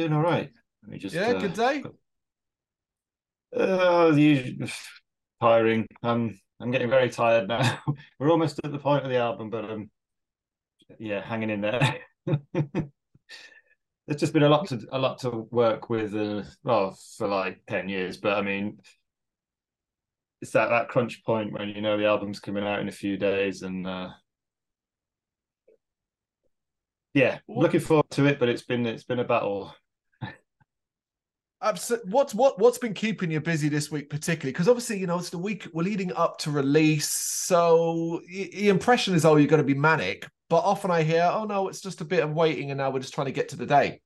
Doing all right. Let me just yeah, uh, good day. Uh, the usual, tiring. I'm I'm getting very tired now. We're almost at the point of the album, but um, yeah, hanging in there. It's just been a lot to a lot to work with. Uh, well, for like ten years, but I mean, it's that that crunch point when you know the album's coming out in a few days, and uh, yeah, looking forward to it. But it's been it's been a battle. Absolutely. What's what what's been keeping you busy this week, particularly? Because obviously, you know, it's the week we're leading up to release, so the impression is, oh, you're going to be manic. But often I hear, oh no, it's just a bit of waiting, and now we're just trying to get to the day.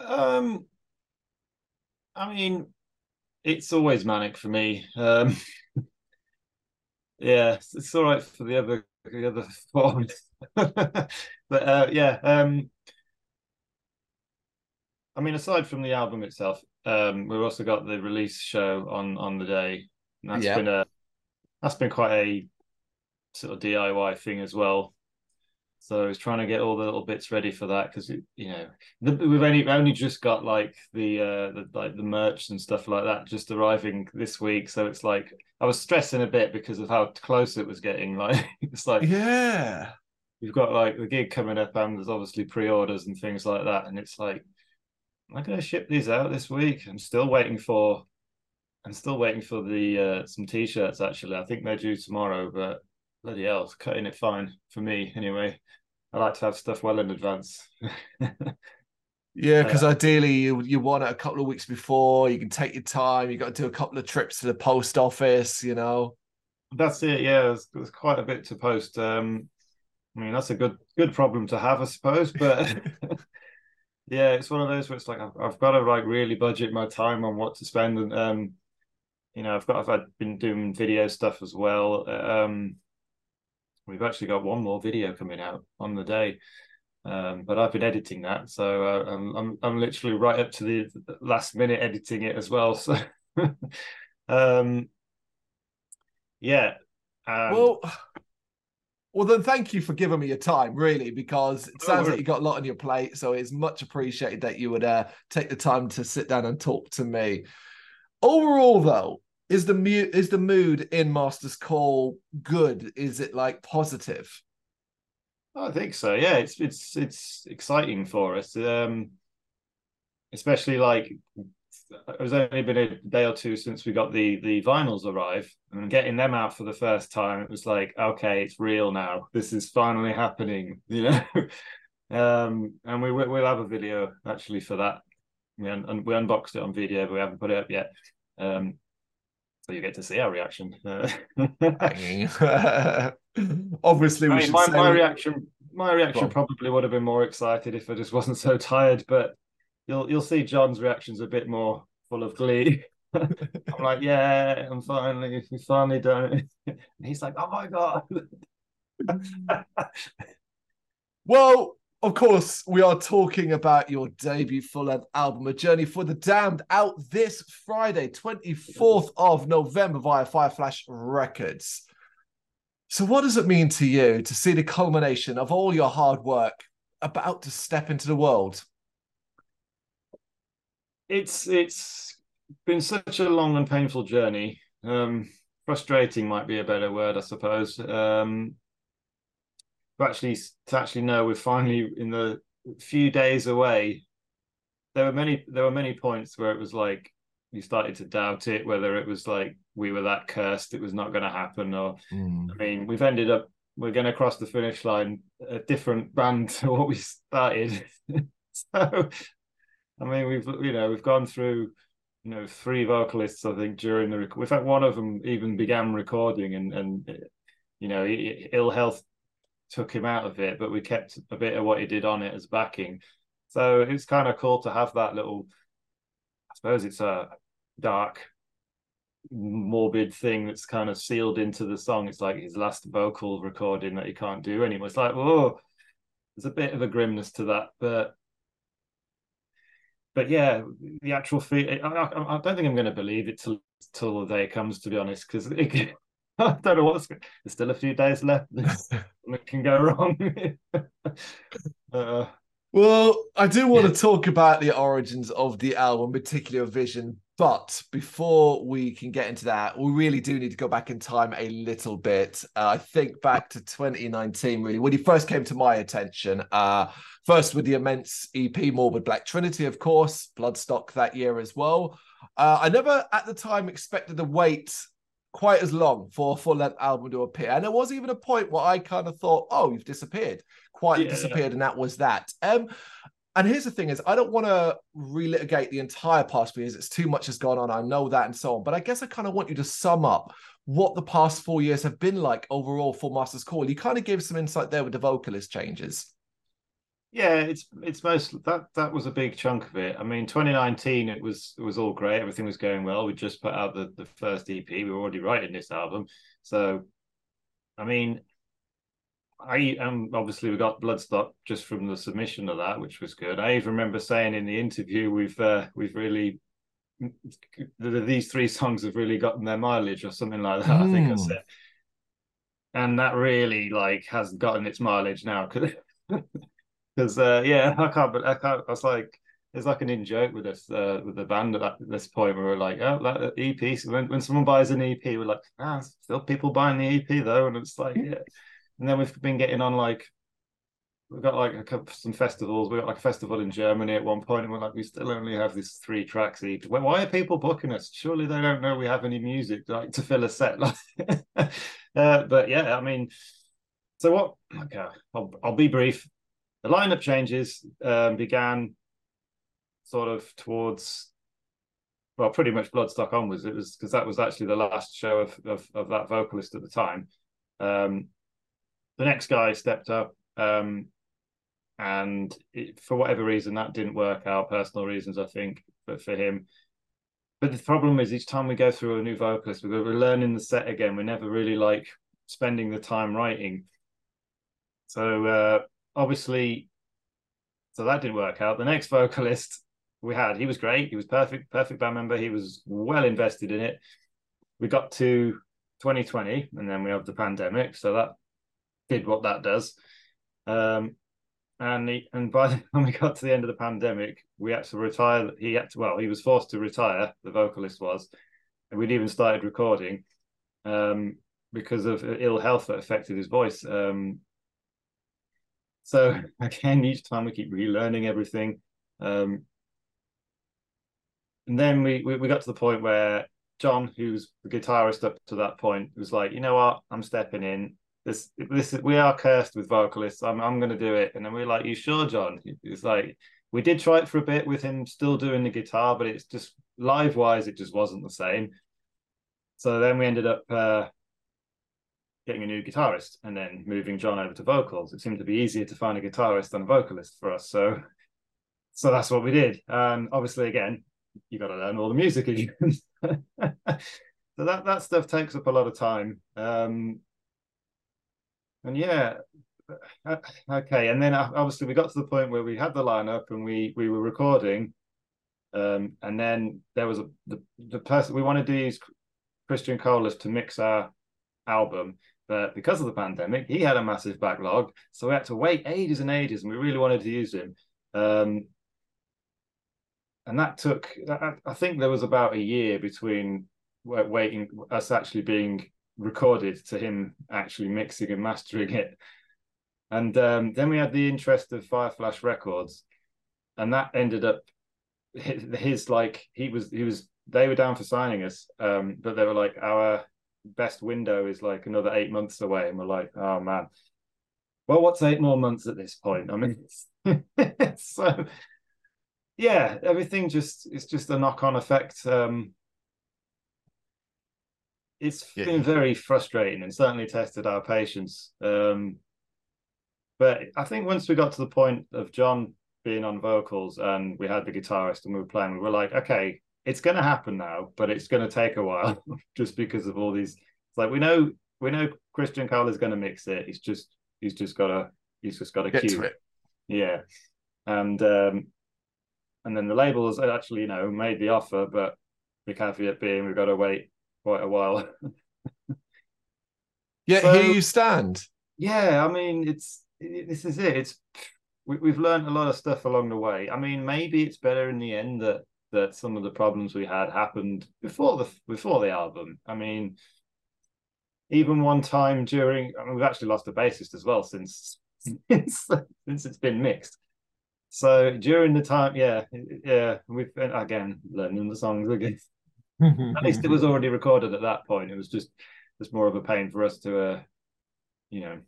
Um, I mean, it's always manic for me. Um, yeah, it's, it's all right for the other the other forms, but uh, yeah. Um, I mean, aside from the album itself, um, we've also got the release show on on the day. And that's yeah. been a that's been quite a sort of DIY thing as well. So I was trying to get all the little bits ready for that because you know the, we've only only just got like the uh the like the merch and stuff like that just arriving this week. So it's like I was stressing a bit because of how close it was getting. Like it's like yeah, we've got like the gig coming up and there's obviously pre-orders and things like that, and it's like am I going to ship these out this week? I'm still waiting for I'm still waiting for the uh, some t-shirts actually. I think they're due tomorrow, but bloody hell, cutting it fine for me anyway. I like to have stuff well in advance. yeah, because uh, ideally you you want it a couple of weeks before. You can take your time. You got to do a couple of trips to the post office. You know. That's it. Yeah, there's, there's quite a bit to post. Um, I mean, that's a good good problem to have, I suppose. But yeah, it's one of those where it's like I've, I've got to like really budget my time on what to spend, and um, you know, I've got I've had, been doing video stuff as well. Um, We've actually got one more video coming out on the day, um, but I've been editing that, so uh, I'm, I'm, I'm literally right up to the last minute editing it as well. So, um, yeah. And... Well, well then, thank you for giving me your time, really, because it sounds oh, like you got a lot on your plate. So it's much appreciated that you would uh, take the time to sit down and talk to me. Overall, though, is the mu- is the mood in Master's Call good? Is it like positive? I think so. Yeah, it's it's it's exciting for us. Um, especially like it was only been a day or two since we got the the vinyls arrive and getting them out for the first time. It was like, okay, it's real now. This is finally happening. You know. um, and we we'll have a video actually for that. We un- we unboxed it on video, but we haven't put it up yet. Um, so you get to see our reaction. Obviously, we I mean, my, my reaction. My reaction probably would have been more excited if I just wasn't so tired. But you'll you'll see John's reactions a bit more full of glee. I'm like, yeah, I'm finally, we finally done. And he's like, oh my god. well, of course, we are talking about your debut full length album, A Journey for the Damned, out this Friday, 24th of November via Fireflash Records. So, what does it mean to you to see the culmination of all your hard work about to step into the world? It's it's been such a long and painful journey. Um, frustrating might be a better word, I suppose. Um, to actually to actually know we're finally in the few days away. There were many there were many points where it was like you started to doubt it, whether it was like we were that cursed it was not going to happen, or mm. I mean, we've ended up we're going to cross the finish line a different band to what we started. so, I mean, we've you know we've gone through you know three vocalists I think during the in fact one of them even began recording and and you know ill health took him out of it, but we kept a bit of what he did on it as backing. So it's kind of cool to have that little. I suppose it's a dark, morbid thing that's kind of sealed into the song. It's like his last vocal recording that he can't do anymore. It's like, oh, there's a bit of a grimness to that, but but yeah, the actual fee. I, I, I don't think I'm going to believe it till till the day comes. To be honest, because I don't know what's. There's still a few days left. it can go wrong. uh, Well, I do want to talk about the origins of the album, particularly Vision. But before we can get into that, we really do need to go back in time a little bit. Uh, I think back to 2019, really, when he first came to my attention. Uh, first with the immense EP Morbid Black Trinity, of course, Bloodstock that year as well. Uh, I never at the time expected the wait quite as long for a full length album to appear. And there was even a point where I kind of thought, oh, you've disappeared, quite yeah, disappeared, and that was that. Um, and here's the thing is I don't want to relitigate the entire past four years. it's too much has gone on. I know that and so on. But I guess I kind of want you to sum up what the past four years have been like overall for Masters Call. You kind of gave some insight there with the vocalist changes. Yeah, it's it's most that that was a big chunk of it. I mean, 2019 it was it was all great. Everything was going well. We just put out the the first EP. We were already writing this album, so I mean, I um obviously we got Bloodstock just from the submission of that, which was good. I even remember saying in the interview we've uh, we've really these three songs have really gotten their mileage or something like that. Mm. I think I hmm. said, and that really like has gotten its mileage now because because uh, yeah, I can't. But I can't. I was like, it's like an in joke with us uh, with the band at, that, this point. Where we're like, oh, that EP. So when when someone buys an EP, we're like, ah, still people buying the EP though, and it's like, yeah. And then we've been getting on like. We've got like a couple, some festivals. We got like a festival in Germany at one point, and we're like, we still only have these three tracks each. Why are people booking us? Surely they don't know we have any music like to fill a set. Like, uh, but yeah, I mean, so what? Okay, I'll, I'll be brief the lineup changes um, began sort of towards well pretty much bloodstock onwards it was because that was actually the last show of, of, of that vocalist at the time um, the next guy stepped up um, and it, for whatever reason that didn't work out personal reasons i think but for him but the problem is each time we go through a new vocalist we're, learning the set again we're never really like spending the time writing so uh, obviously, so that didn't work out. The next vocalist we had, he was great. He was perfect, perfect band member. He was well invested in it. We got to 2020, and then we have the pandemic. So that did what that does. Um, and he, and by the time we got to the end of the pandemic, we had to retire. He had to, well, he was forced to retire. The vocalist was, and we'd even started recording um, because of ill health that affected his voice. Um, so again, each time we keep relearning everything. Um, and then we, we, we got to the point where John, who's the guitarist up to that point, was like, you know what, I'm stepping in. This this we are cursed with vocalists. I'm I'm gonna do it. And then we are like, you sure, John? It's like we did try it for a bit with him still doing the guitar, but it's just live wise, it just wasn't the same. So then we ended up uh, getting a new guitarist and then moving John over to vocals. It seemed to be easier to find a guitarist than a vocalist for us. So so that's what we did. And obviously again, you got to learn all the music again. so that that stuff takes up a lot of time. Um and yeah, uh, okay. And then uh, obviously we got to the point where we had the lineup and we we were recording. Um, and then there was a the, the person we wanted to use Christian Colas to mix our album but because of the pandemic, he had a massive backlog. So we had to wait ages and ages, and we really wanted to use him. Um, and that took, I think there was about a year between waiting us actually being recorded to him actually mixing and mastering it. And um, then we had the interest of Fireflash Records, and that ended up his, his, like he was he was they were down for signing us, um, but they were like our best window is like another eight months away, and we're like, oh man. Well, what's eight more months at this point? I mean, so yeah, everything just it's just a knock-on effect. Um, it's yeah. been very frustrating and certainly tested our patience. Um, but I think once we got to the point of John being on vocals and we had the guitarist and we were playing, we were like, okay, it's going to happen now, but it's going to take a while just because of all these. It's like we know we know Christian Cole is going to mix it. He's just he's just got to he's just got to cue it. Yeah, and um, and then the labels actually you know made the offer, but the caveat being we've got to wait quite a while. yeah, so, here you stand. Yeah, I mean it's it, this is it. It's we, have learned a lot of stuff along the way. I mean, maybe it's better in the end that that some of the problems we had happened before the before the album. I mean, even one time during, I mean, we've actually lost a bassist as well since since since it's been mixed. So during the time, yeah, yeah, we've been, again learning the songs again. At least it was already recorded at that point. It was just it's more of a pain for us to, uh, you know,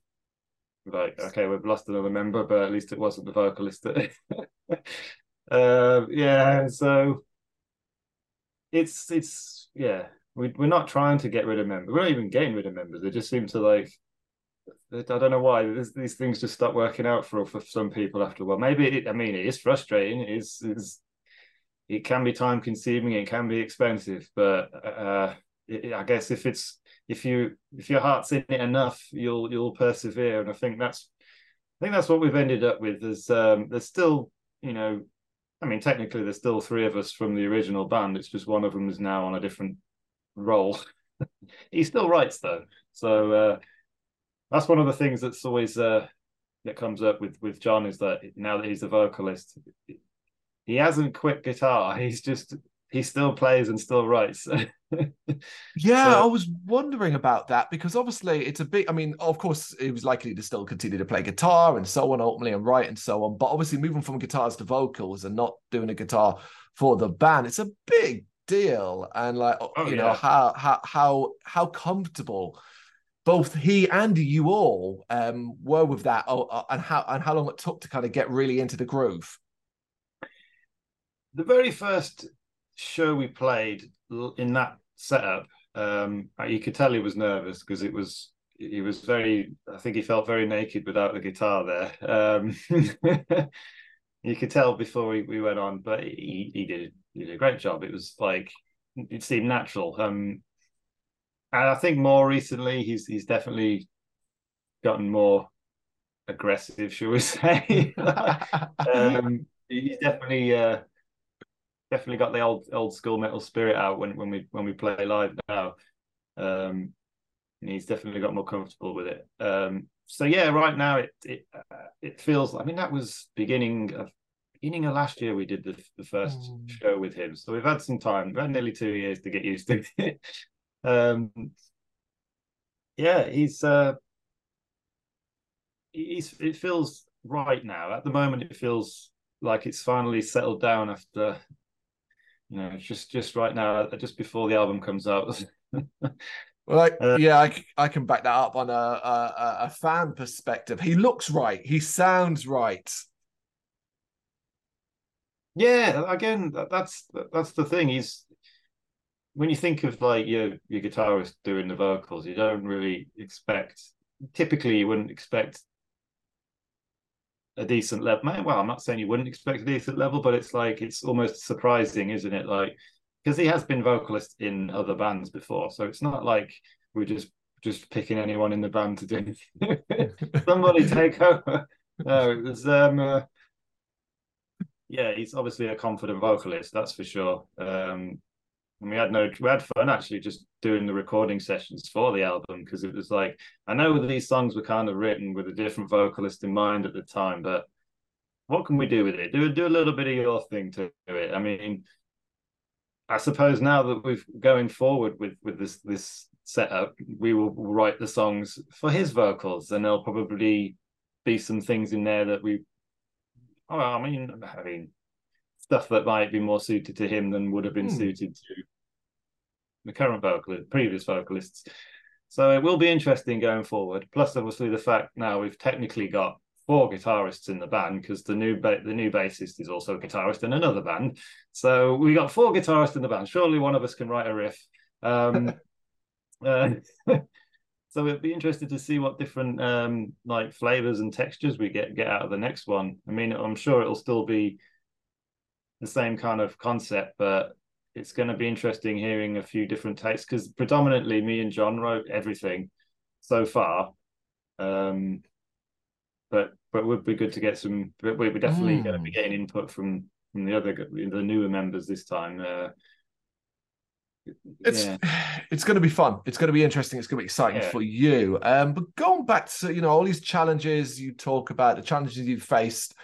like okay, we've lost another member, but at least it wasn't the vocalist. That... uh, yeah, so it's it's yeah, we we're not trying to get rid of members. We're not even getting rid of members. They just seem to like. I don't know why these things just stop working out for for some people after a while. Maybe it, I mean it is frustrating. It is, is it can be time consuming. It can be expensive, but uh, it, I guess if it's if you if your heart's in it enough, you'll you'll persevere. And I think that's I think that's what we've ended up with. Is um, there's still you know, I mean technically there's still three of us from the original band. It's just one of them is now on a different role. he still writes though, so uh, that's one of the things that's always uh, that comes up with with John is that now that he's the vocalist, he hasn't quit guitar. He's just he still plays and still writes. yeah, so, I was wondering about that because obviously it's a big. I mean, of course, he was likely to still continue to play guitar and so on, ultimately, and write and so on. But obviously, moving from guitars to vocals and not doing a guitar for the band, it's a big deal. And like, oh, you yeah. know, how how how how comfortable both he and you all um, were with that, oh, uh, and how and how long it took to kind of get really into the groove. The very first show we played in that setup, um, you could tell he was nervous because it was he was very. I think he felt very naked without the guitar there. Um, you could tell before we, we went on, but he he did he did a great job. It was like it seemed natural. Um, and I think more recently he's he's definitely gotten more aggressive, shall we say? um, he's definitely uh, definitely got the old old school metal spirit out when when we when we play live now. Um, and he's definitely got more comfortable with it. Um, so yeah, right now it it uh, it feels. I mean, that was beginning of beginning of last year. We did the the first mm. show with him, so we've had some time. We've had nearly two years to get used to it. um, yeah, he's uh, he's it feels right now. At the moment, it feels like it's finally settled down after you know, just just right now, just before the album comes out. well, I, uh, yeah, I, I can back that up on a, a a fan perspective. He looks right. He sounds right. Yeah, again, that's that's the thing. He's when you think of like your your guitarist doing the vocals, you don't really expect. Typically, you wouldn't expect a decent level. Well, I'm not saying you wouldn't expect a decent level, but it's like it's almost surprising, isn't it? Like because he has been vocalist in other bands before, so it's not like we're just just picking anyone in the band to do anything. somebody take over. No, it was um uh, yeah, he's obviously a confident vocalist, that's for sure. Um and we had no we had fun actually just doing the recording sessions for the album because it was like I know these songs were kind of written with a different vocalist in mind at the time, but what can we do with it? Do do a little bit of your thing to it. I mean, I suppose now that we've going forward with with this this setup, we will write the songs for his vocals, and there'll probably be some things in there that we. Oh, I mean, I mean, stuff that might be more suited to him than would have been hmm. suited to the current vocalist, previous vocalists. So it will be interesting going forward. Plus, obviously, the fact now we've technically got four guitarists in the band because the new ba- the new bassist is also a guitarist in another band. So we got four guitarists in the band. Surely one of us can write a riff. Um, uh, so it'd be interesting to see what different um, like flavors and textures we get get out of the next one. I mean, I'm sure it'll still be the same kind of concept, but it's going to be interesting hearing a few different takes because predominantly me and John wrote everything so far. Um, but but would be good to get some. But we're definitely mm. going to be getting input from from the other the newer members this time. Uh, it's yeah. it's going to be fun. It's going to be interesting. It's going to be exciting yeah. for you. Um, but going back to you know all these challenges you talk about, the challenges you've faced,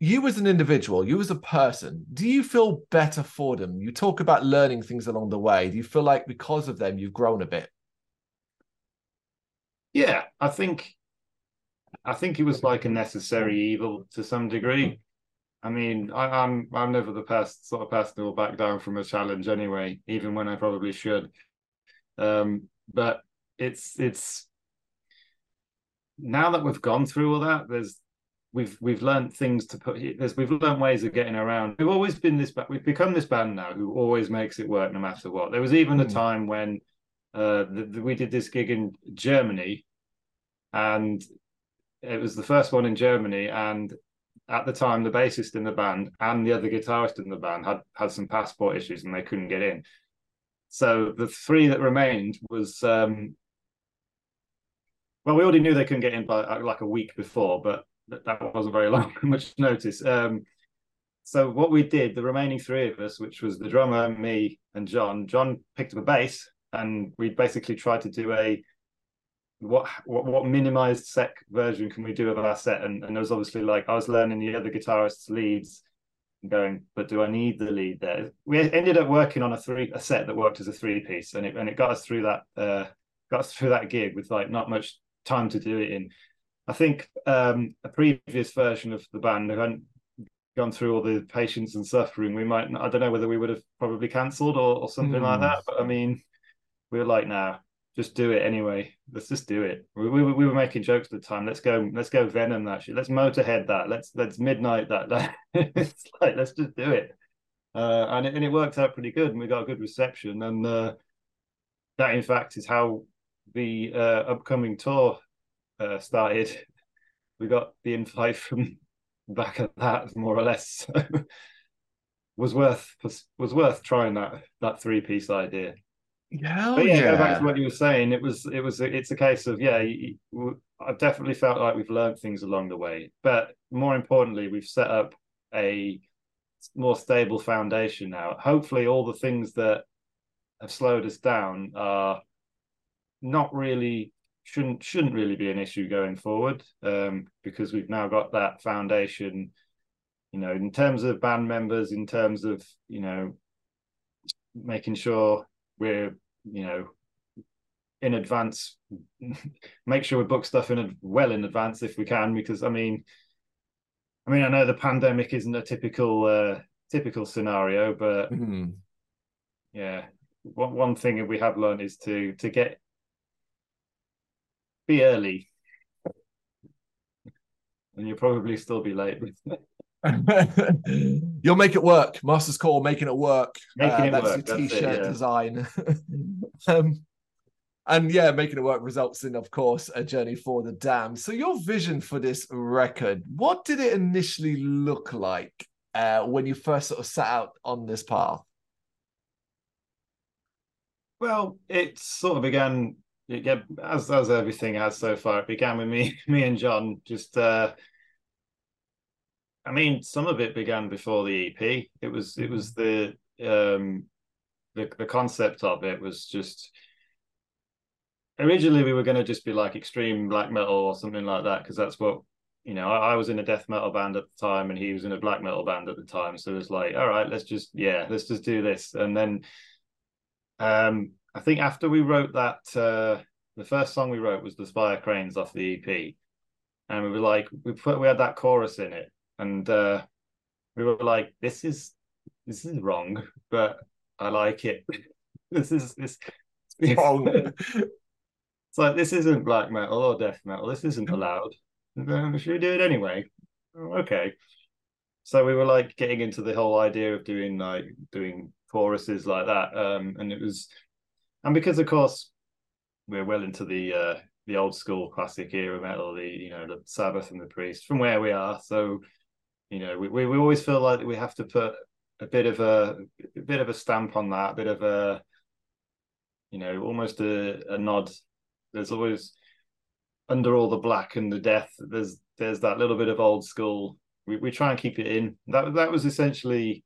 you as an individual, you as a person, do you feel better for them? You talk about learning things along the way. Do you feel like because of them you've grown a bit? Yeah, I think I think it was like a necessary evil to some degree. I mean, I, am I'm, I'm never the past sort of person who will back down from a challenge anyway, even when I probably should. Um, but it's it's now that we've gone through all that, there's we've we've learned things to put there's we've learned ways of getting around. We've always been this we've become this band now who always makes it work no matter what. There was even mm. a hmm. time when uh the, the, we did this gig in Germany and it was the first one in Germany and at the time the bassist in the band and the other guitarist in the band had had some passport issues and they couldn't get in so the three that remained was um well we already knew they couldn't get in by uh, like a week before but that that wasn't very long much notice um so what we did the remaining three of us which was the drummer me and john john picked up a bass and we basically tried to do a what what what minimized sec version can we do of our set? And and there was obviously like I was learning the other guitarists' leads going, but do I need the lead there? We ended up working on a three a set that worked as a three piece, and it and it got us through that uh got us through that gig with like not much time to do it in. I think um a previous version of the band who hadn't gone through all the patience and suffering, we might I don't know whether we would have probably cancelled or, or something mm. like hmm. that. But I mean, we were like, nah, just do it anyway. Let's just do it. We, we, we were making jokes at the time. Let's go. Let's go Venom that shit. Let's Motorhead that. Let's let's Midnight that. it's like let's just do it. Uh, and it, and it worked out pretty good, and we got a good reception. And uh, that, in fact, is how the uh, upcoming tour uh, started. We got the invite from back of that, more or less. was worth was, was worth trying that that three piece idea. Yeah, but yeah, yeah, go back to what you were saying. It was, it was, it's a case of yeah. I've definitely felt like we've learned things along the way, but more importantly, we've set up a more stable foundation now. Hopefully, all the things that have slowed us down are not really shouldn't shouldn't really be an issue going forward um, because we've now got that foundation. You know, in terms of band members, in terms of you know making sure we're you know in advance make sure we book stuff in well in advance if we can because i mean i mean i know the pandemic isn't a typical uh typical scenario but mm-hmm. yeah one, one thing we have learned is to to get be early and you'll probably still be late You'll make it work. Master's Call, making it work. Making uh, it that's work. your t-shirt it, yeah. design. um, and yeah, making it work results in, of course, a journey for the Damned. So your vision for this record, what did it initially look like uh, when you first sort of set out on this path? Well, it sort of began it, as as everything has so far. It began with me, me and John just uh, I mean, some of it began before the EP. It was it was the um the the concept of it was just originally we were going to just be like extreme black metal or something like that because that's what you know I, I, was in a death metal band at the time and he was in a black metal band at the time so it was like all right let's just yeah let's just do this and then um i think after we wrote that uh the first song we wrote was the spire cranes off the ep and we were like we put we had that chorus in it and uh, we were like, "This is this is wrong," but I like it. this is this wrong. it's like this isn't black metal or death metal. This isn't allowed. Should we do it anyway? Okay. So we were like getting into the whole idea of doing like doing choruses like that, um, and it was, and because of course we're well into the uh, the old school classic era metal, the you know the Sabbath and the Priest from where we are. So you know, we, we, we always feel like we have to put a bit of a, a bit of a stamp on that, a bit of a, you know, almost a, a nod. There's always under all the black and the death. There's there's that little bit of old school. We we try and keep it in. That that was essentially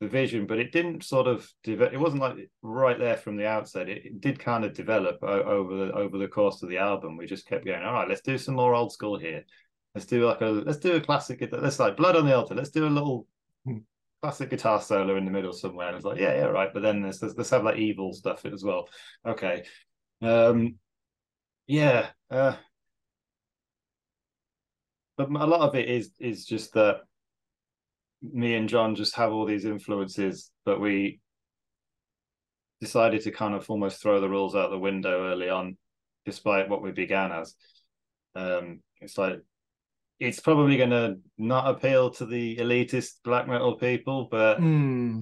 the vision, but it didn't sort of develop. It wasn't like right there from the outset. It, it did kind of develop over the over the course of the album. We just kept going. All right, let's do some more old school here. Let's do like a let's do a classic. Let's like Blood on the Altar. Let's do a little Hmm. classic guitar solo in the middle somewhere. And it's like yeah, yeah, right. But then let's let's have like evil stuff as well. Okay, um, yeah. Uh, but a lot of it is is just that me and John just have all these influences, but we decided to kind of almost throw the rules out the window early on, despite what we began as. Um, it's like it's probably going to not appeal to the elitist black metal people, but Hmm.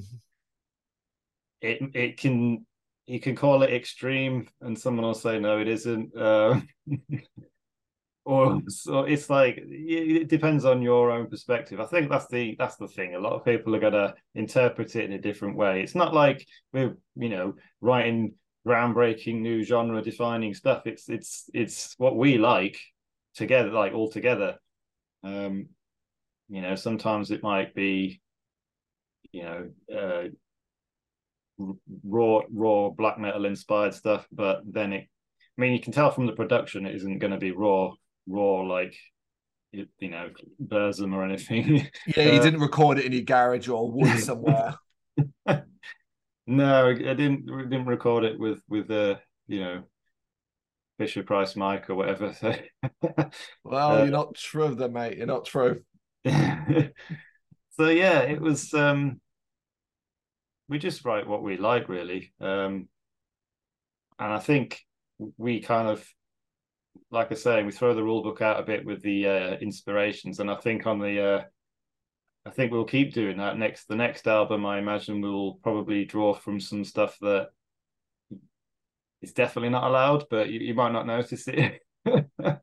it it can you can call it extreme, and someone will say no, it isn't. Uh, or so it's like it depends on your own perspective. I think that's the that's the thing. A lot of people are gonna interpret it in a different way. It's not like we're you know writing groundbreaking new genre defining stuff. It's it's it's what we like together, like all together. Um, you know, sometimes it might be, you know, uh, raw raw black metal inspired stuff, but then it. I mean, you can tell from the production it isn't going to be raw raw like you, know Burzum or anything. Yeah, you Uh, didn't record it in your garage or wood somewhere. no, I didn't didn't record it with with uh you know Fisher Price mic or whatever. So, Well, Uh, you're not true of them, mate. You're not true. so yeah, it was um we just write what we like really. Um and I think we kind of like I say, we throw the rule book out a bit with the uh, inspirations, and I think on the, uh, I think we'll keep doing that. Next, the next album, I imagine we'll probably draw from some stuff that is definitely not allowed, but you, you might not notice it.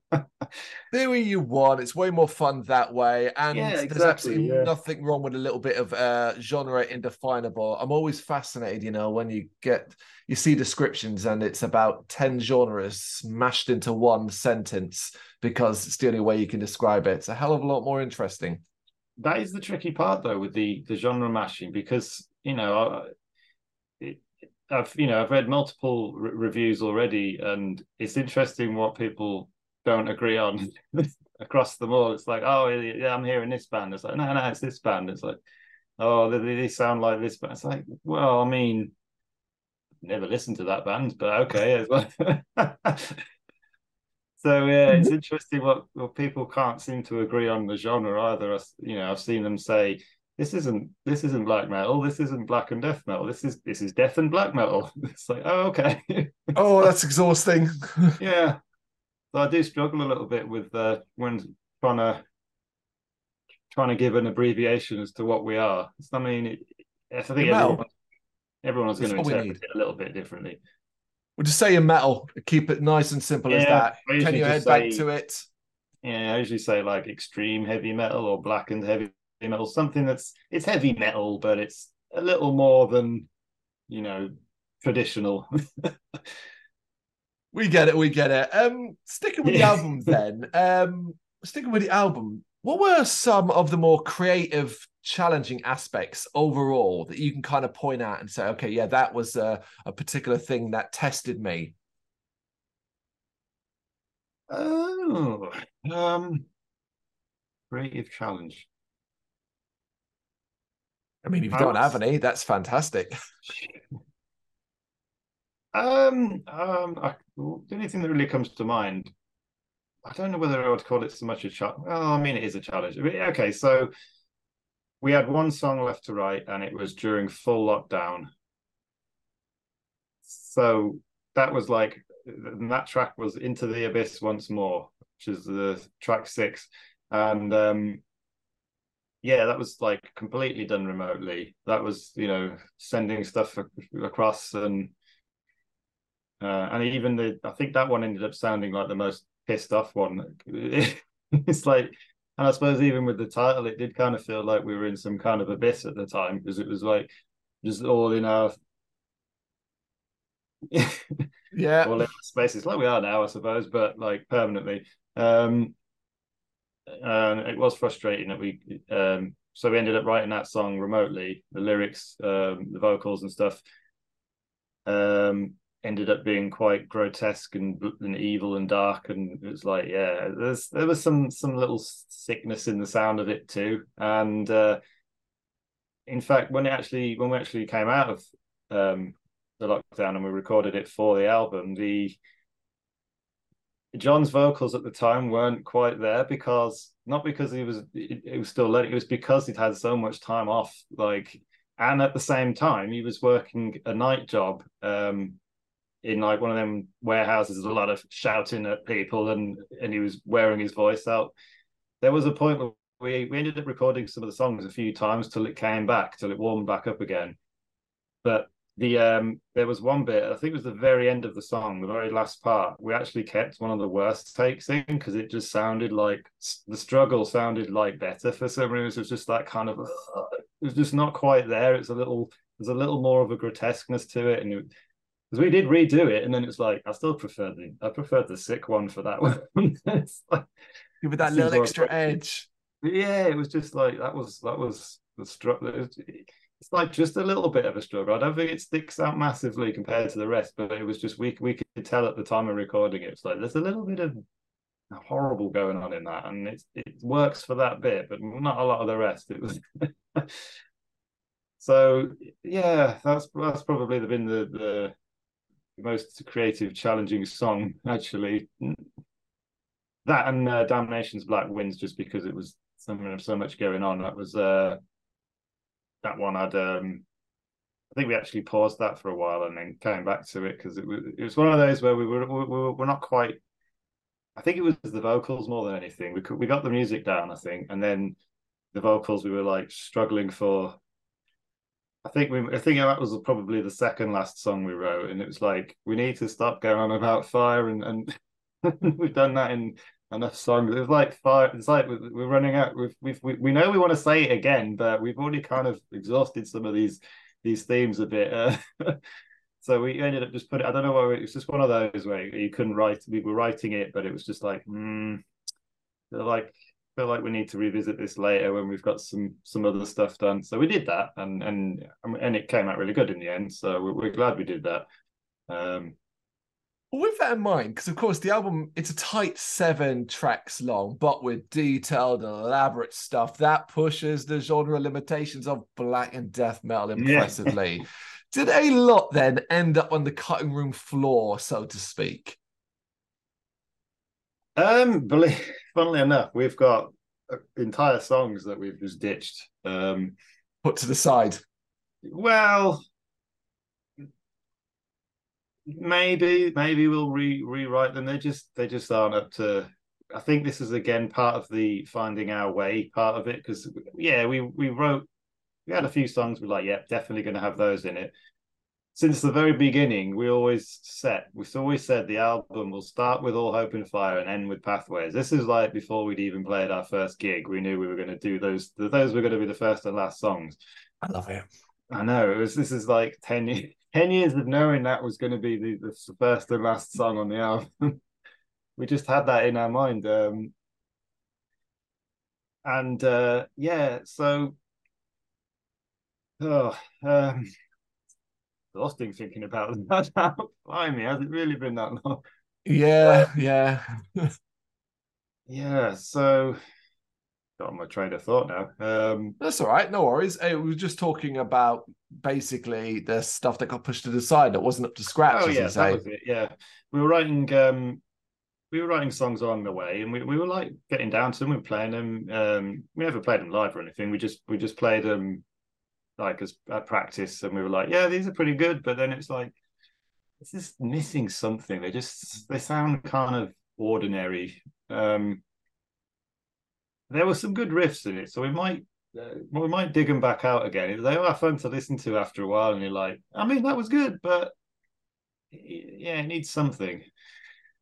Do what you want. It's way more fun that way. And Yeah, there's absolutely yeah. nothing wrong with a little bit of uh, genre indefinable. I'm always fascinated, you know, when you get you see descriptions and it's about 10 genres smashed into one sentence because it's the only way you can describe it. It's a hell of a lot more interesting. that is the tricky part though with the the genre mashing because you know it, I've you know I've read multiple re- reviews already and it's interesting what people don't agree on across them all. It's like oh yeah I'm hearing this band. It's like no no it's this band. It's like oh they, they sound like this band. It's like well I mean never listened to that band but okay. So yeah, it's mm-hmm. interesting what, what people can't seem to agree on the genre either. As- You know, I've seen them say this isn't this isn't black metal, this isn't black and death metal, this is this is death and black metal. It's like oh okay, Oh, that's exhausting. yeah. So I do struggle a little bit with uh, when trying to trying to give an abbreviation as to what we are. I mean, it, I think everyone everyone's going to That's what we interpret it a little bit differently. We'll just say in metal. Keep it nice and simple as that. I usually Can you head just back to it? Yeah, I usually say like extreme heavy metal or blackened heavy metal, something that's it's heavy metal, but it's a little more than you know traditional. We get it, we get it. Um, sticking with the album then. Um, sticking with the album, what were some of the more creative, challenging aspects overall that you can kind of point out and say, okay, yeah, that was a, a particular thing that tested me? oh, um, creative challenge. I mean, if you don't have any, that's fantastic. Um, um, I, the only thing that really comes to mind, I don't know whether I would call it so much a challenge. Well, I mean, it is a challenge. Okay, so we had one song left to write, and it was during full lockdown. So that was like that track was "Into the Abyss" once more, which is the track six, and um, yeah, that was like completely done remotely. That was you know sending stuff across and uh, and even the I think that one ended up sounding like the most pissed off one. it's like, and I suppose even with the title, it did kind of feel like we were in some kind of abyss at the time because it was like just all in our Yeah. all in our spaces, like we are now, I suppose, but like permanently. Um, and it was frustrating that we um so we ended up writing that song remotely. The lyrics, um, the vocals, and stuff um, ended up being quite grotesque and, and evil and dark. And it was like, yeah, there's there was some some little sickness in the sound of it too. And uh, in fact, when it actually when we actually came out of um, the lockdown and we recorded it for the album, the John's vocals at the time weren't quite there because not because he was it, was still letting it was because he'd had so much time off like and at the same time he was working a night job um in like one of them warehouses a lot of shouting at people and and he was wearing his voice out. There was a point where we, we ended up recording some of the songs a few times till it came back till it warmed back up again. But the um there was one bit i think it was the very end of the song the very last part we actually kept one of the worst takes in because it just sounded like the struggle sounded like better for some reason it was just that kind of uh, it was just not quite there it's a little there's a little more of a grotesqueness to it and it because we did redo it and then it's like i still prefer the i preferred the sick one for that one it's like give it that little extra edge yeah it was just like that was that was the struggle it's like just a little bit of a struggle. I don't think it sticks out massively compared to the rest, but it was just we we could tell at the time of recording it. It's like there's a little bit of horrible going on in that, and it it works for that bit, but not a lot of the rest. It was so yeah. That's that's probably been the the most creative, challenging song actually. That and uh, Damnation's Black Winds, just because it was something of so much going on. That was uh that one had um I think we actually paused that for a while and then came back to it because it was it was one of those where we were we were, we're not quite. I think it was the vocals more than anything. We could, we got the music down, I think, and then the vocals we were like struggling for. I think we I think that was probably the second last song we wrote, and it was like we need to stop going on about fire, and and we've done that in enough songs. It was like five. It's like we're running out. We've, we've we we know we want to say it again, but we've already kind of exhausted some of these these themes a bit. Uh, so we ended up just putting. I don't know why. It was just one of those where you couldn't write. We were writing it, but it was just like, mm, like feel like we need to revisit this later when we've got some some other stuff done. So we did that, and and and it came out really good in the end. So we're, we're glad we did that. Um, with that in mind, because of course the album it's a tight seven tracks long, but with detailed, elaborate stuff that pushes the genre limitations of black and death metal impressively. Yeah. Did a lot then end up on the cutting room floor, so to speak? Um, believe, funnily enough, we've got uh, entire songs that we've just ditched. Um, put to the side. Well, maybe maybe we'll re rewrite them. They just they just aren't up to. I think this is again part of the finding our way part of it because yeah we we wrote we had a few songs we're like yeah definitely going to have those in it. Since the very beginning, we always set we've always said the album will start with All Hope and Fire and end with Pathways. This is like before we'd even played our first gig. We knew we were going to do those. Those were going to be the first and last songs. I love it. I know it was. This is like ten years 10 years of knowing that was going to be the, the first and last song on the album. we just had that in our mind. Um, and uh, yeah, so oh, um, exhausting thinking about that. Blimey, has it really been that long? Yeah, yeah. yeah, so got on my train of thought now. Um, That's all right, no worries. Hey, we were just talking about basically the stuff that got pushed to the side that wasn't up to scratch. Oh yeah, that was it. Yeah, we were writing. Um, we were writing songs along the way, and we, we were like getting down to them. We were playing them. Um, we never played them live or anything. We just we just played them like as at practice, and we were like, yeah, these are pretty good. But then it's like, it's just missing something. They just they sound kind of ordinary. Um, there were some good riffs in it, so we might uh, we might dig them back out again. They are fun to listen to after a while, and you're like, I mean, that was good, but yeah, it needs something.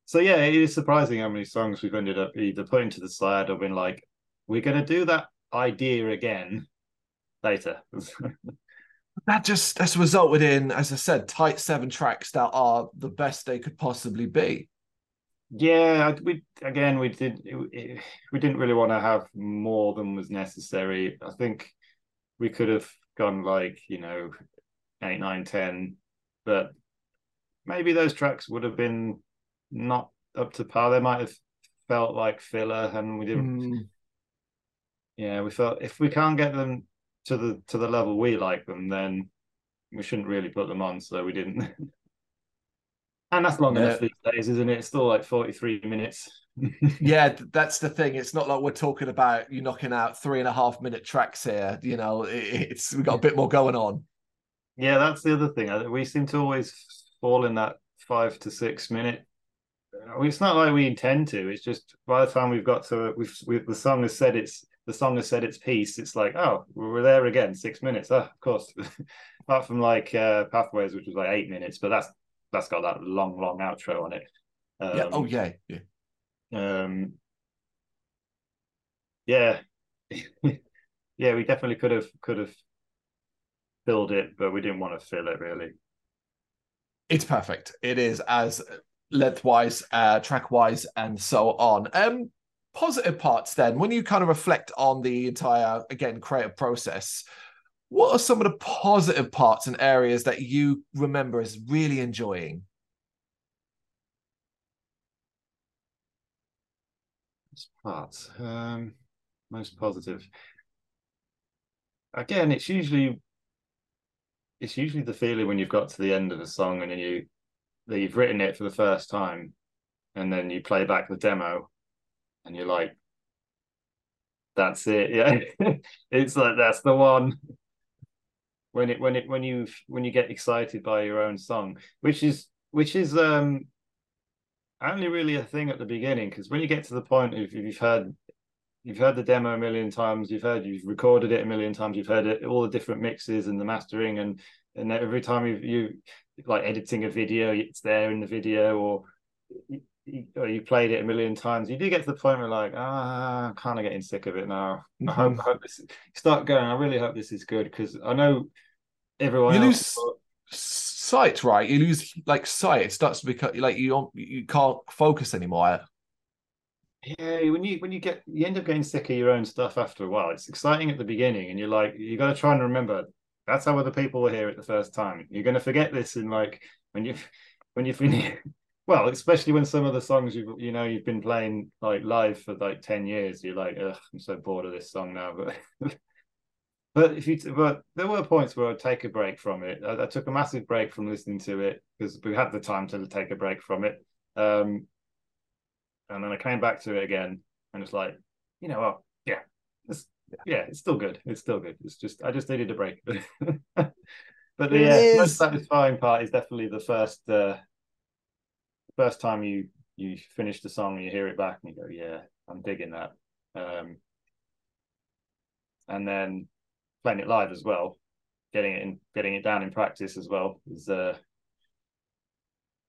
So yeah, it is surprising how many songs we've ended up either putting to the side or been like, we're going to do that idea again later. that just has resulted in, as I said, tight seven tracks that are the best they could possibly be. Yeah, we again we did we didn't really want to have more than was necessary. I think we could have gone like you know eight, nine, ten, but maybe those tracks would have been not up to par. They might have felt like filler, and we didn't. Mm. Yeah, we felt if we can't get them to the to the level we like them, then we shouldn't really put them on. So we didn't. And that's long yeah. enough these days, isn't it? It's still like 43 minutes. yeah, that's the thing. It's not like we're talking about you knocking out three and a half minute tracks here. You know, it's we've got a bit more going on. Yeah, that's the other thing. We seem to always fall in that five to six minute. It's not like we intend to. It's just by the time we've got to we've, we've the song has said it's the song has said its piece. It's like oh we're there again six minutes. Oh, of course. Apart from like uh, Pathways, which was like eight minutes, but that's that's got that long, long outro on it. Um, yeah. Oh yeah. Yeah. Um. Yeah. yeah. We definitely could have could have filled it, but we didn't want to fill it really. It's perfect. It is as lengthwise, uh, track wise, and so on. Um, positive parts then, when you kind of reflect on the entire again creative process, what are some of the positive parts and areas that you remember as really enjoying? Parts, um, most positive. Again, it's usually it's usually the feeling when you've got to the end of a song and you that you've written it for the first time, and then you play back the demo, and you're like, "That's it." Yeah, it's like that's the one when it when it when you when you get excited by your own song, which is which is um only really a thing at the beginning because when you get to the point of you've heard you've heard the demo a million times, you've heard you've recorded it a million times, you've heard it all the different mixes and the mastering and and every time you you like editing a video, it's there in the video or you, or you played it a million times, you do get to the point where like, ah, I'm kind of getting sick of it now. Mm-hmm. I hope, I hope this start going. I really hope this is good because I know everyone. You lose sight, right? You lose like sight. It starts to become like you you can't focus anymore. Yeah, when you when you get you end up getting sick of your own stuff after a while. It's exciting at the beginning, and you're like, you got to try and remember that's how other people were here at the first time. You're going to forget this, and like when you when you finish well, especially when some of the songs you you know you've been playing like live for like ten years, you're like, ugh, I'm so bored of this song now. But but if you but there were points where I'd take a break from it. I, I took a massive break from listening to it because we had the time to take a break from it. Um, and then I came back to it again, and it's like, you know what? Yeah, it's, yeah, it's still good. It's still good. It's just I just needed a break. but the uh, most satisfying part is definitely the first. Uh, first time you you finish the song and you hear it back and you go, yeah, I'm digging that. Um, and then playing it live as well, getting it in, getting it down in practice as well is. Uh,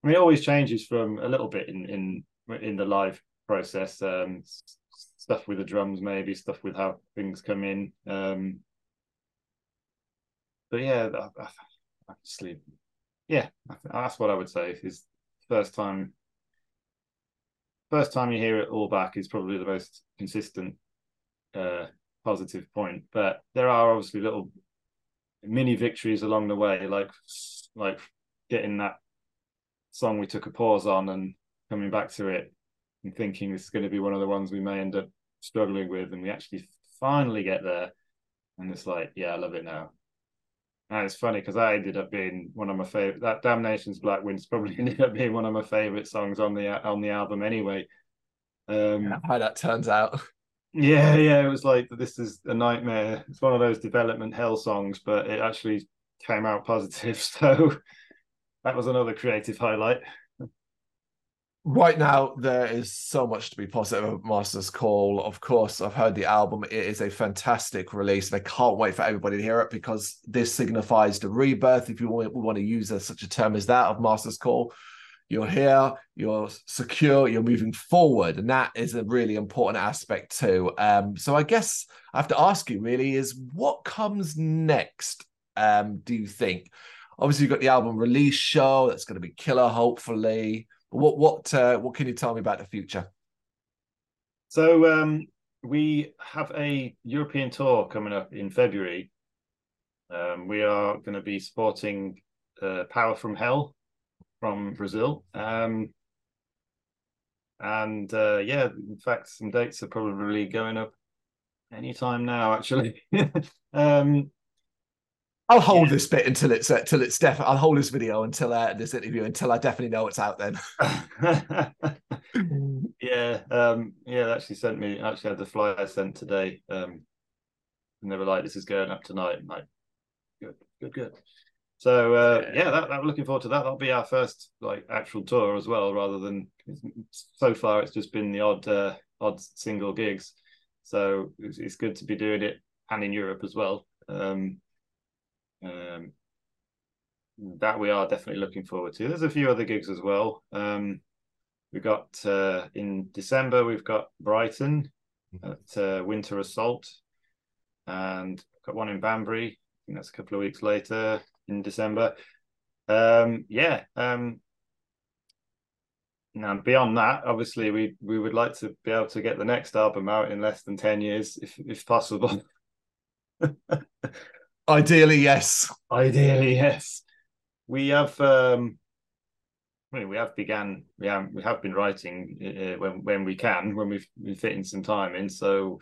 I mean, it always changes from a little bit in in in the live process. Um, stuff with the drums, maybe stuff with how things come in. Um, but yeah, obviously, yeah, that's what I would say is first time first time you hear it all back is probably the most consistent uh, positive point. But there are obviously little mini victories along the way, like like getting that song we took a pause on and coming back to it and thinking this is going to be one of the ones we may end up struggling with, and we actually finally get there, and it's like, yeah, I love it now. And it's funny because I ended up being one of my favorite. That "Damnation's Black Winds" probably ended up being one of my favorite songs on the on the album anyway. Um, yeah, how that turns out. Yeah, yeah, it was like this is a nightmare. It's one of those development hell songs, but it actually came out positive. So that was another creative highlight right now there is so much to be positive about master's call. Of course i've heard the album. It is a fantastic release and i can't wait for everybody to hear it because this signifies the rebirth if you want, want to use a, such a term as that of master's call. You're here you're secure you're moving forward and that is a really important aspect too. Um, so i guess i have to ask you really is what comes next um, do you think? Obviously you've got the album release show that's going to be killer hopefully What what uh, what can you tell me about the future? So um, we have a European tour coming up in February. Um, we are going to be supporting uh, Power from Hell from Brazil. Um, and uh, yeah, in fact, some dates are probably going up anytime now. Actually, um, I'll hold yeah. this bit until it's uh, until it's definitely. I'll hold this video until uh, this interview until I definitely know it's out. Then. yeah, um, yeah. They actually sent me. Actually, had the flyer sent today, um, and they were like, "This is going up tonight." I'm like, good, good, good. So uh, yeah, that, that, we're looking forward to that. That'll be our first like actual tour as well, rather than so far it's just been the odd uh, odd single gigs. So it's, it's good to be doing it and in Europe as well. Um, um, that we are definitely looking forward to. There's a few other gigs as well. Um, we got uh, in December. We've got Brighton at uh, Winter Assault, and got one in Banbury. I think that's a couple of weeks later in December. Um, yeah. Um, now beyond that, obviously, we we would like to be able to get the next album out in less than ten years, if if possible. Ideally, yes. Ideally, yes. We have. Um, I mean, we have began. We have we have been writing uh, when when we can, when we've been fitting some time in. So,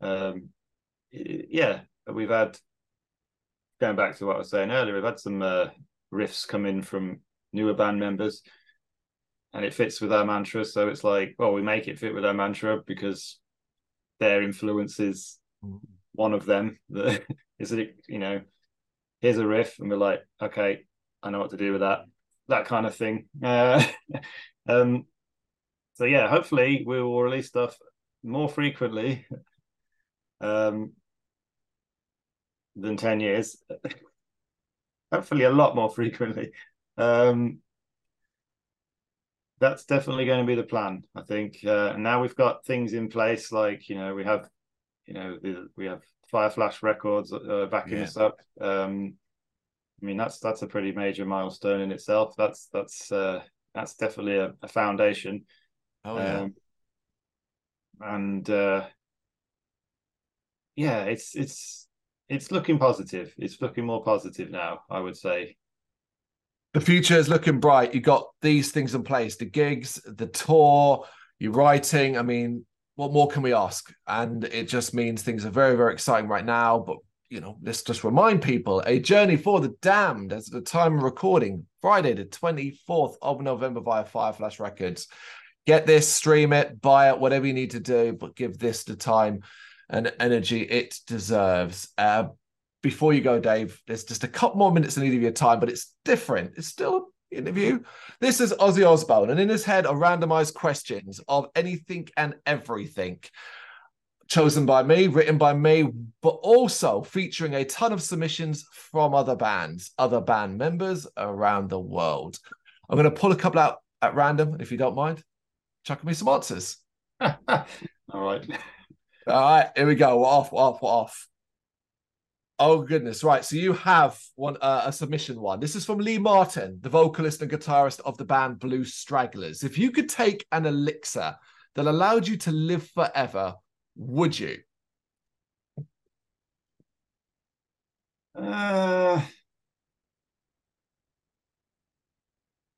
um, yeah, we've had. Going back to what I was saying earlier, we've had some uh, riffs come in from newer band members, and it fits with our mantra. So it's like, well, we make it fit with our mantra because their influence is mm-hmm. one of them that is it you know here's a riff and we're like okay i know what to do with that that kind of thing. Uh, um so yeah hopefully we will release stuff more frequently um than 10 years. Hopefully a lot more frequently. Um that's definitely going to be the plan i think. Uh, and now we've got things in place like you know we have you know we have Fireflash Records uh, backing yeah. us up. Um, I mean, that's that's a pretty major milestone in itself. That's that's uh, that's definitely a, a foundation. Oh yeah. Um, and uh, yeah, it's it's it's looking positive. It's looking more positive now. I would say. The future is looking bright. You got these things in place: the gigs, the tour, your writing. I mean, what more can we ask? And it just means things are very, very exciting right now. But you know, let's just remind people a journey for the damned as the time of recording, Friday, the 24th of November via Fireflash Records. Get this, stream it, buy it, whatever you need to do, but give this the time and energy it deserves. Uh, before you go, Dave, there's just a couple more minutes in need of your time, but it's different. It's still interview. This is Ozzy Osbourne, and in his head are randomized questions of anything and everything chosen by me, written by me, but also featuring a ton of submissions from other bands, other band members around the world. I'm going to pull a couple out at random, if you don't mind. Chucking me some answers. All right. All right, here we go. We're off, we're off, we're off. Oh goodness, right. So you have one uh, a submission one. This is from Lee Martin, the vocalist and guitarist of the band Blue Stragglers. If you could take an elixir that allowed you to live forever, would you? Uh,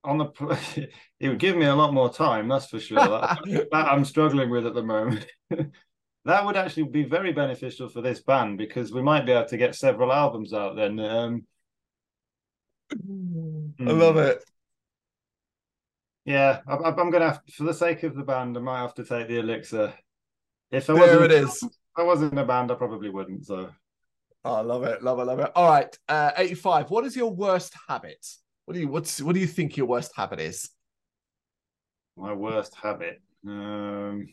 on the it would give me a lot more time, that's for sure. that, that I'm struggling with at the moment. that would actually be very beneficial for this band because we might be able to get several albums out then. Um, I love it. Yeah, I, am gonna have, for the sake of the band, I might have to take the elixir. If I wasn't, it is. If I wasn't in a band, I probably wouldn't. So, oh, I love it, love it, love it. All right, uh, 85. What is your worst habit? What do you what's what do you think your worst habit is? My worst habit. Um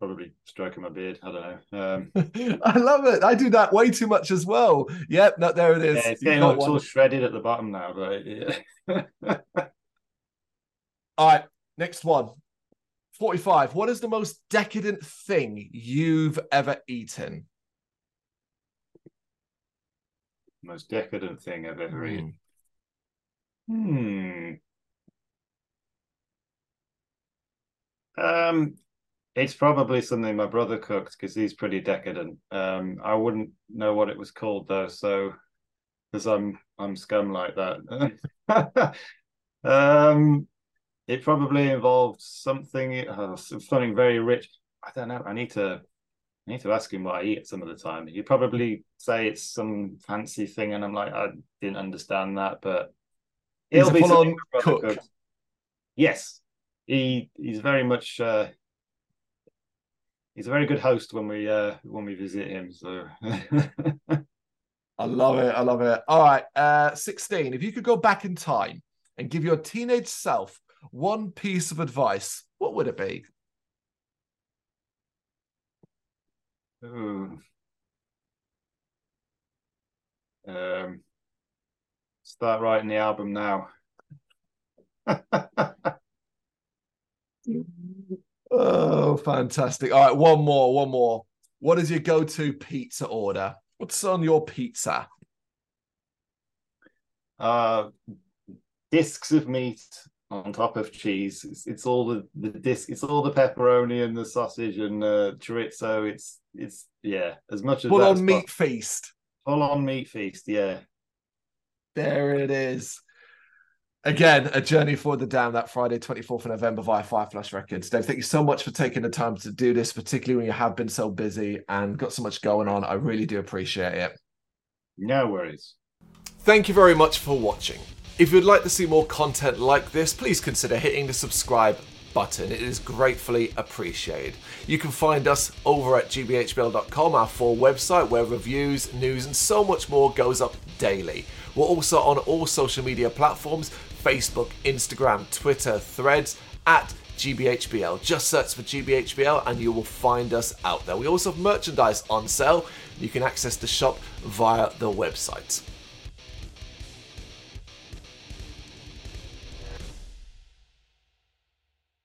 probably stroking my beard. I don't know. Um, I love it. I do that way too much as well. Yep, no, there it is. Yeah, it's getting all, shredded at the bottom now, but yeah. all right, next one. 45. What is the most decadent thing you've ever eaten? most decadent thing I've ever eaten. Hmm. Um, it's probably something my brother cooked because he's pretty decadent. Um, I wouldn't know what it was called though, so because I'm I'm scum like that. um, it probably involved something uh, something very rich. I don't know. I need to I need to ask him what I eat some of the time. He'd probably say it's some fancy thing, and I'm like, I didn't understand that, but He's a full-on cook. cooks. Yes, he he's very much uh, he's a very good host when we uh, when we visit him. So I love it. I love it. All right, uh, sixteen. If you could go back in time and give your teenage self one piece of advice, what would it be? Ooh. Um, start writing the album now. oh, fantastic. All right, one more, one more. What is your go to pizza order? What's on your pizza? Uh, discs of meat on top of cheese. It's, it's all the the disc. It's all the pepperoni and the sausage and uh, chorizo. It's it's yeah, as much as Full on meat po- feast. full on meat feast. Yeah, There it is. Again, a journey for the Damned that Friday, 24th of November via Fireflash Records. Dave, thank you so much for taking the time to do this, particularly when you have been so busy and got so much going on. I really do appreciate it. no worries. Thank you very much for watching. If you'd like to see more content like this, please consider hitting the subscribe button. It is gratefully appreciated. You can find us over at gbhbl.com, our full website where reviews, news, and so much more goes up daily. We're also on all social media platforms Facebook, Instagram, Twitter, Threads at GBHBL. Just search for GBHBL and you will find us out there. We also have merchandise on sale. You can access the shop via the website.